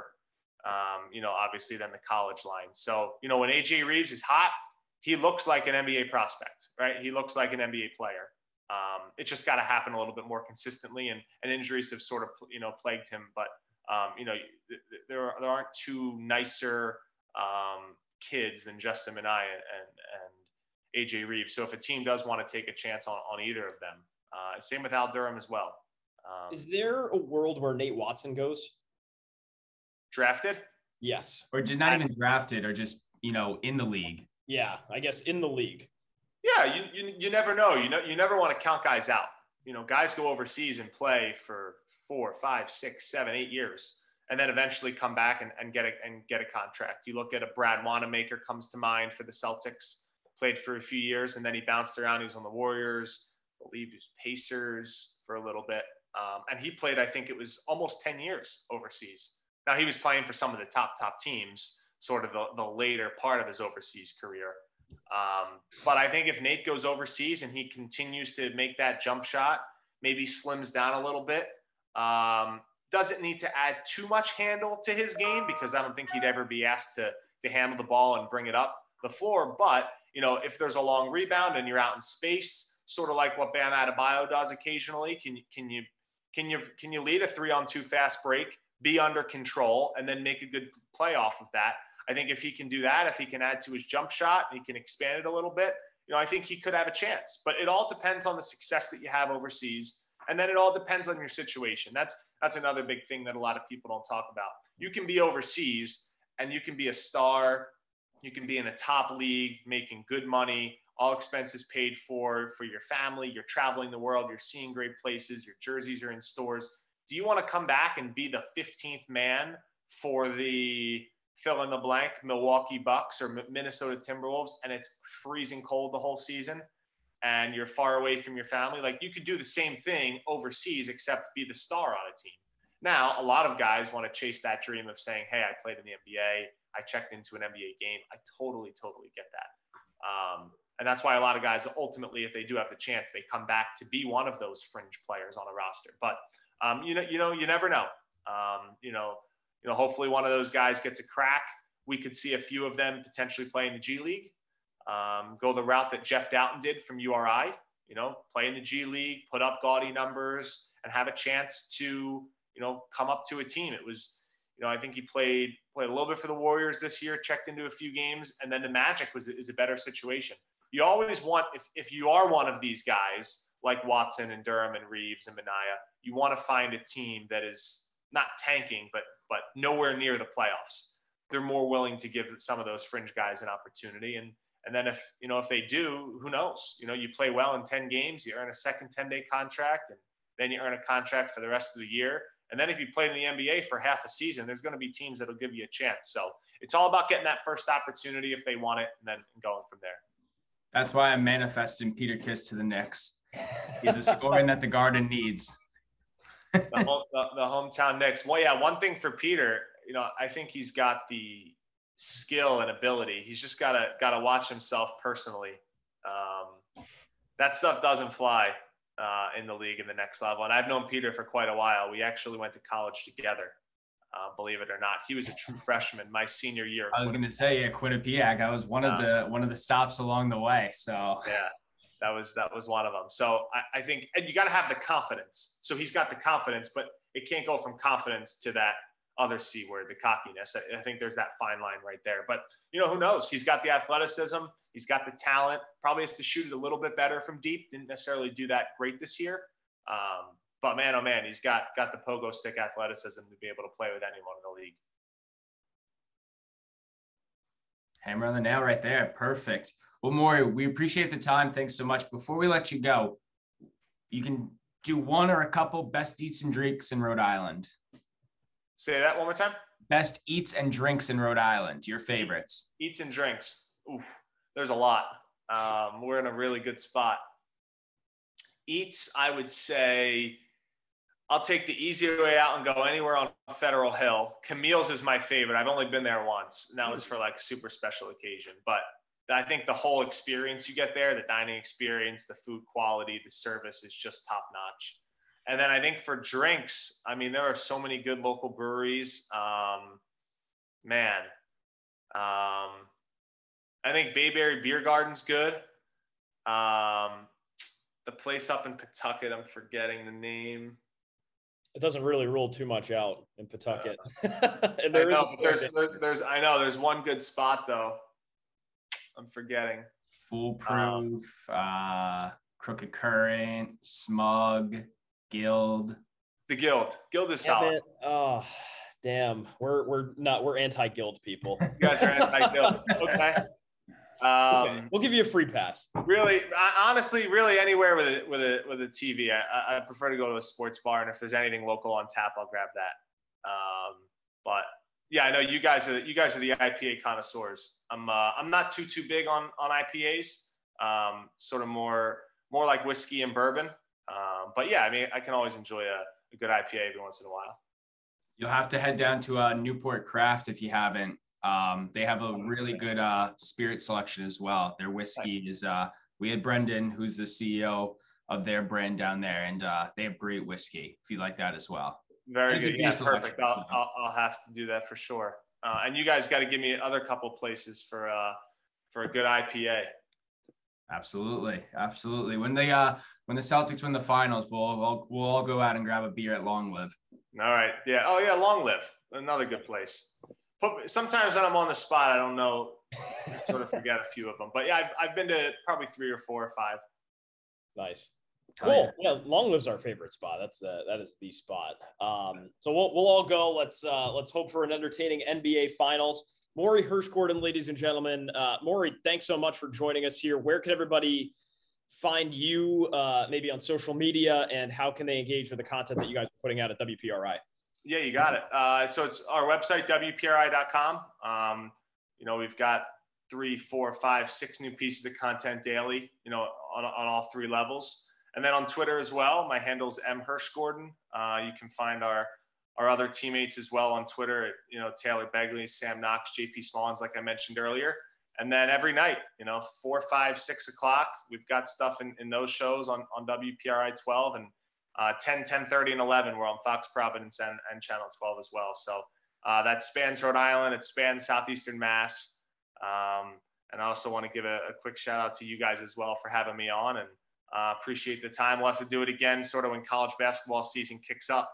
C: Um, you know, obviously than the college line. So, you know, when AJ Reeves is hot, he looks like an NBA prospect, right? He looks like an NBA player. Um, it just got to happen a little bit more consistently, and, and injuries have sort of you know plagued him. But um, you know, there there aren't two nicer um, kids than Justin Minaya and and AJ Reeves. So if a team does want to take a chance on on either of them, uh, same with Al Durham as well.
A: Um, Is there a world where Nate Watson goes?
C: Drafted?
A: Yes.
B: Or just not even drafted, or just you know in the league.
A: Yeah, I guess in the league.
C: Yeah, you, you, you never know. You know, you never want to count guys out. You know, guys go overseas and play for four, five, six, seven, eight years, and then eventually come back and, and get a and get a contract. You look at a Brad Wanamaker comes to mind for the Celtics, played for a few years, and then he bounced around. He was on the Warriors, I believe he was Pacers for a little bit, um, and he played. I think it was almost ten years overseas. Now he was playing for some of the top top teams, sort of the, the later part of his overseas career. Um, but I think if Nate goes overseas and he continues to make that jump shot, maybe slims down a little bit, um, doesn't need to add too much handle to his game because I don't think he'd ever be asked to, to handle the ball and bring it up the floor. But, you know, if there's a long rebound and you're out in space, sort of like what Bam Adebayo does occasionally, can, can you can you can you lead a three on two fast break, be under control, and then make a good play off of that? I think if he can do that, if he can add to his jump shot and he can expand it a little bit, you know, I think he could have a chance. But it all depends on the success that you have overseas. And then it all depends on your situation. That's that's another big thing that a lot of people don't talk about. You can be overseas and you can be a star, you can be in a top league making good money, all expenses paid for for your family, you're traveling the world, you're seeing great places, your jerseys are in stores. Do you want to come back and be the 15th man for the fill in the blank Milwaukee Bucks or Minnesota Timberwolves and it's freezing cold the whole season and you're far away from your family, like you could do the same thing overseas except be the star on a team. Now, a lot of guys want to chase that dream of saying, "Hey, I played in the NBA. I checked into an NBA game." I totally, totally get that, um, and that's why a lot of guys ultimately, if they do have the chance, they come back to be one of those fringe players on a roster. But um, you know, you know, you never know. Um, you know, you know, hopefully one of those guys gets a crack. We could see a few of them potentially play in the G League, um, go the route that Jeff Dowtin did from URI. You know, play in the G League, put up gaudy numbers, and have a chance to you know come up to a team. It was you know I think he played played a little bit for the Warriors this year, checked into a few games, and then the Magic was is a better situation. You always want if if you are one of these guys like Watson and Durham and Reeves and Minaya, you want to find a team that is not tanking, but but nowhere near the playoffs. They're more willing to give some of those fringe guys an opportunity. And and then if you know if they do, who knows? You know, you play well in 10 games, you earn a second 10-day contract, and then you earn a contract for the rest of the year. And then if you play in the NBA for half a season, there's going to be teams that'll give you a chance. So it's all about getting that first opportunity if they want it, and then going from there.
B: That's why I'm manifesting Peter Kiss to the Knicks. He's a scoring that the Garden needs
C: the, home, the, the, hometown Knicks. Well, yeah, one thing for Peter, you know, I think he's got the skill and ability. He's just gotta gotta watch himself personally. Um, that stuff doesn't fly uh, in the league in the next level. And I've known Peter for quite a while. We actually went to college together. Uh, believe it or not, he was a true freshman my senior year.
B: I was going to say, yeah, Quinnipiac. I was one of the one of the stops along the way. So
C: yeah, that was that was one of them. So I, I think and you got to have the confidence. So he's got the confidence, but it can't go from confidence to that other C word, the cockiness. I, I think there's that fine line right there. But you know, who knows? He's got the athleticism, he's got the talent. Probably has to shoot it a little bit better from deep. Didn't necessarily do that great this year. Um, but man, oh man, he's got got the pogo stick athleticism to be able to play with anyone in the league.
B: Hammer on the nail right there. Perfect. Well, Morey, we appreciate the time. Thanks so much. Before we let you go, you can do one or a couple best eats and drinks in Rhode Island.
C: Say that one more time.
B: Best eats and drinks in Rhode Island. Your favorites.
C: Eats and drinks. Oof, there's a lot. Um, we're in a really good spot. Eats, I would say I'll take the easy way out and go anywhere on Federal Hill. Camille's is my favorite. I've only been there once, and that was for like super special occasion. But I think the whole experience you get there, the dining experience, the food quality, the service is just top notch. And then I think for drinks, I mean, there are so many good local breweries. Um, man. Um, I think Bayberry Beer Garden's good. Um, the place up in Pawtucket, I'm forgetting the name.
A: It doesn't really rule too much out in Pawtucket. Uh,
C: I know, there's, there, there's, I know there's one good spot though. I'm forgetting.
B: Foolproof, um, uh, Crooked Current, Smug, Guild.
C: The Guild. Guild is solid.
A: Oh, damn. We're we're not we're anti-guild people.
C: you guys are anti-guild. okay.
A: Um, okay. We'll give you a free pass.
C: Really, honestly, really anywhere with a with a with a TV. I, I prefer to go to a sports bar, and if there's anything local on tap, I'll grab that. Um, but yeah, I know you guys are you guys are the IPA connoisseurs. I'm uh, I'm not too too big on on IPAs. Um, sort of more more like whiskey and bourbon. Um, but yeah, I mean, I can always enjoy a, a, good IPA every once in a while.
B: You'll have to head down to uh, Newport Craft if you haven't. Um, they have a really good uh, spirit selection as well. Their whiskey is. Uh, we had Brendan, who's the CEO of their brand down there, and uh, they have great whiskey. If you like that as well.
C: Very good. Yeah, perfect. I'll, I'll, I'll, have to do that for sure. Uh, and you guys got to give me other couple places for uh, for a good IPA.
B: Absolutely, absolutely. When they uh when the Celtics win the finals, we'll all, we'll all go out and grab a beer at Long Live.
C: All right. Yeah. Oh yeah, Long Live, another good place. But sometimes when I'm on the spot, I don't know, sort of forget a few of them. But yeah, I've, I've been to probably three or four or five.
A: Nice. Cool. yeah. yeah, Long Live's our favorite spot. That's the that is the spot. Um, so we'll we'll all go. Let's uh let's hope for an entertaining NBA finals. Morey Hershgordon, ladies and gentlemen. Uh, Morey, thanks so much for joining us here. Where can everybody find you, uh, maybe on social media, and how can they engage with the content that you guys are putting out at WPRI?
C: Yeah, you got it. Uh, so it's our website, WPRI.com. Um, you know, we've got three, four, five, six new pieces of content daily, you know, on, on all three levels. And then on Twitter as well, my handle is M Hershgordon. Uh, you can find our our other teammates as well on Twitter. You know, Taylor Begley, Sam Knox, JP Smallins, like I mentioned earlier. And then every night, you know, four, five, six o'clock, we've got stuff in, in those shows on, on WPRI 12 and uh, 10, 10 30, and 11. We're on Fox Providence and, and Channel 12 as well. So uh, that spans Rhode Island, it spans Southeastern Mass. Um, and I also want to give a, a, quick shout out to you guys as well for having me on and uh, appreciate the time. We'll have to do it again sort of when college basketball season kicks up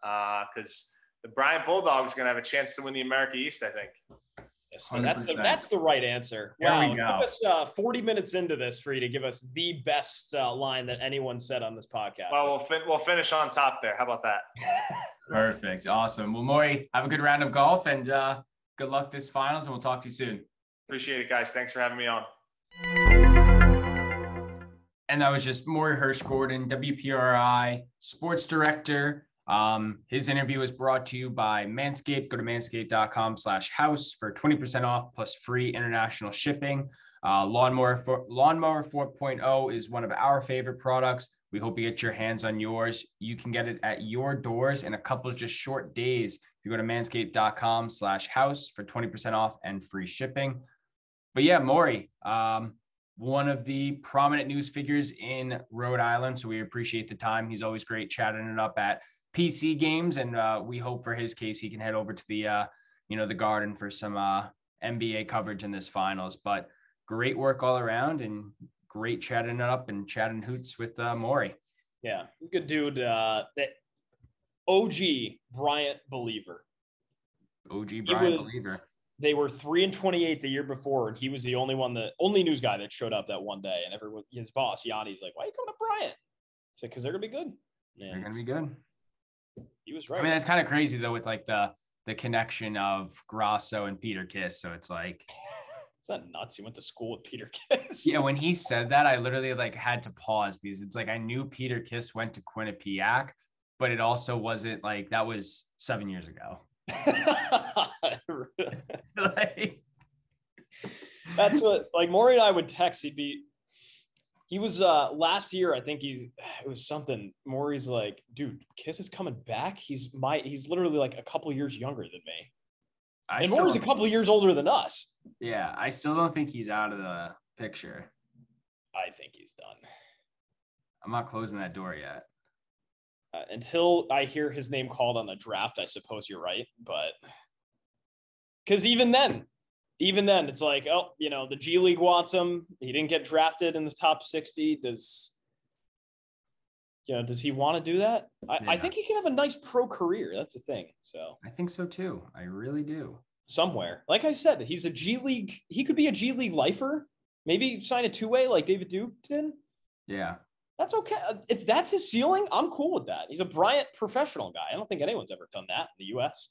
C: because uh, the Bryant Bulldogs are going to have a chance to win the America East, I think.
A: So that's the, that's the right answer.
B: There wow. Give
A: us uh, 40 minutes into this for you to give us the best uh, line that anyone said on this podcast.
C: Well, we'll, fin- we'll finish on top there. How about that?
B: Perfect. Awesome. Well, Morey, have a good round of golf and uh, good luck this finals, and we'll talk to you soon.
C: Appreciate it, guys. Thanks for having me on.
B: And that was just Morey Hershgordon, WPRI sports director um, his interview is brought to you by Manscaped. Go to manscaped.com slash house for 20% off plus free international shipping. Uh, Lawnmower, for, Lawnmower 4.0 is one of our favorite products. We hope you get your hands on yours. You can get it at your doors in a couple of just short days. If you go to manscaped.com slash house for 20% off and free shipping. But yeah, Morey, um, one of the prominent news figures in Rhode Island. So we appreciate the time. He's always great chatting it up at PC games, and uh, we hope for his case he can head over to the uh, you know the Garden for some uh, NBA coverage in this finals. But great work all around, and great chatting it up and chatting hoots with uh, Morey.
A: Yeah, good dude. Uh, that OG Bryant believer.
B: OG Bryant believer.
A: They were three and twenty-eight the year before, and he was the only one, the only news guy that showed up that one day. And everyone, his boss Yanni's like, "Why are you coming to Bryant?" Said, "Because they're gonna be good."
B: And they're gonna be good.
A: He was right. I
B: mean, that's kind of crazy though, with like the the connection of Grasso and Peter Kiss. So it's like,
A: is that nuts? He went to school with Peter Kiss.
B: yeah, when he said that, I literally like had to pause because it's like I knew Peter Kiss went to Quinnipiac, but it also wasn't like that was seven years ago.
A: Like, that's what like Morey and I would text. He'd be he was uh last year i think he's it was something Morey's like dude kiss is coming back. He's my he's literally like a couple years younger than me. I and Morey's a couple years older than us.
B: Yeah i still don't think he's out of the picture.
A: I think he's done.
B: I'm not closing that door yet
A: uh, until i hear his name called on the draft i suppose you're right but because even then, even then, it's like, oh, you know, the G League wants him. He didn't get drafted in the top 60. Does you know, does he want to do that? I, I think he can have a nice pro career. That's the thing. So
B: I think so too. I really do.
A: somewhere, like I said, he's a G League. He could be a G League lifer. Maybe sign a two way like David Duke did.
B: Yeah.
A: That's okay. Uh, If that's his ceiling, I'm cool with that. He's a Bryant professional guy. I don't think anyone's ever done that in the U.S.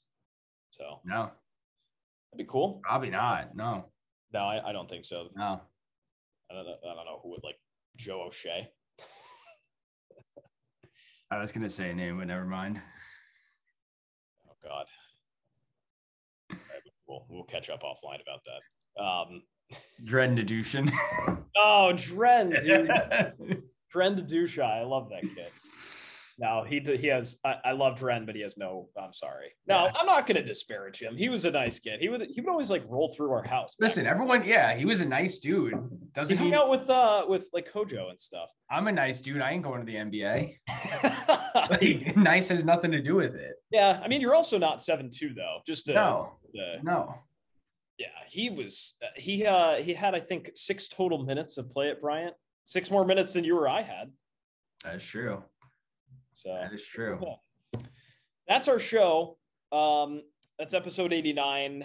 A: So
B: No,
A: that'd be cool.
B: probably not. No,
A: No, I, I don't think so.
B: no.
A: I don't know. I don't know who would like Joe O'Shea.
B: I was gonna say a name, but never mind.
A: Oh God. Right, We'll we'll catch up offline about that. Um,
B: Dren Nadushin.
A: oh, Dren, dude. Dren the Dusha. I love that kid. No, he he has. I, I love Dren, but he has no. I'm sorry. No,
B: Yeah.
A: I'm not going to disparage him. He was a nice kid. He would he would always like roll through our house.
B: Listen, everyone, yeah, he was a nice dude.
A: he
B: Doesn't
A: hung
B: mean
A: out with uh with like Kojo and stuff.
B: I'm a nice dude. I ain't going to the NBA. Like, nice has nothing to do with it.
A: yeah, I mean you're also not seven two though. Just to,
B: No,
A: to-
B: no.
A: yeah, he was he uh he had I think six total minutes of play at Bryant. Six more minutes than you or I had.
B: That is true.
A: So
B: That is true.
A: that's our show. Um, that's episode 89.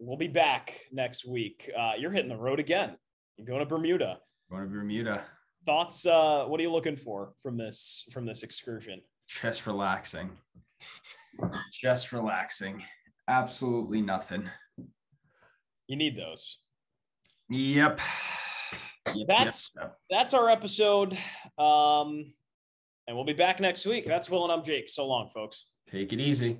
A: We'll be back next week. Uh, you're hitting the road again. You're going to Bermuda.
B: Going to Bermuda.
A: Thoughts? Uh, what are you looking for from this from this excursion?
B: Just relaxing. Just relaxing. Absolutely nothing.
A: You need those.
B: Yep. Yep,
A: That's-
B: yep.
A: That's our episode. Um, and we'll be back next week. That's Will and I'm Jake. So long, folks.
B: Take it easy.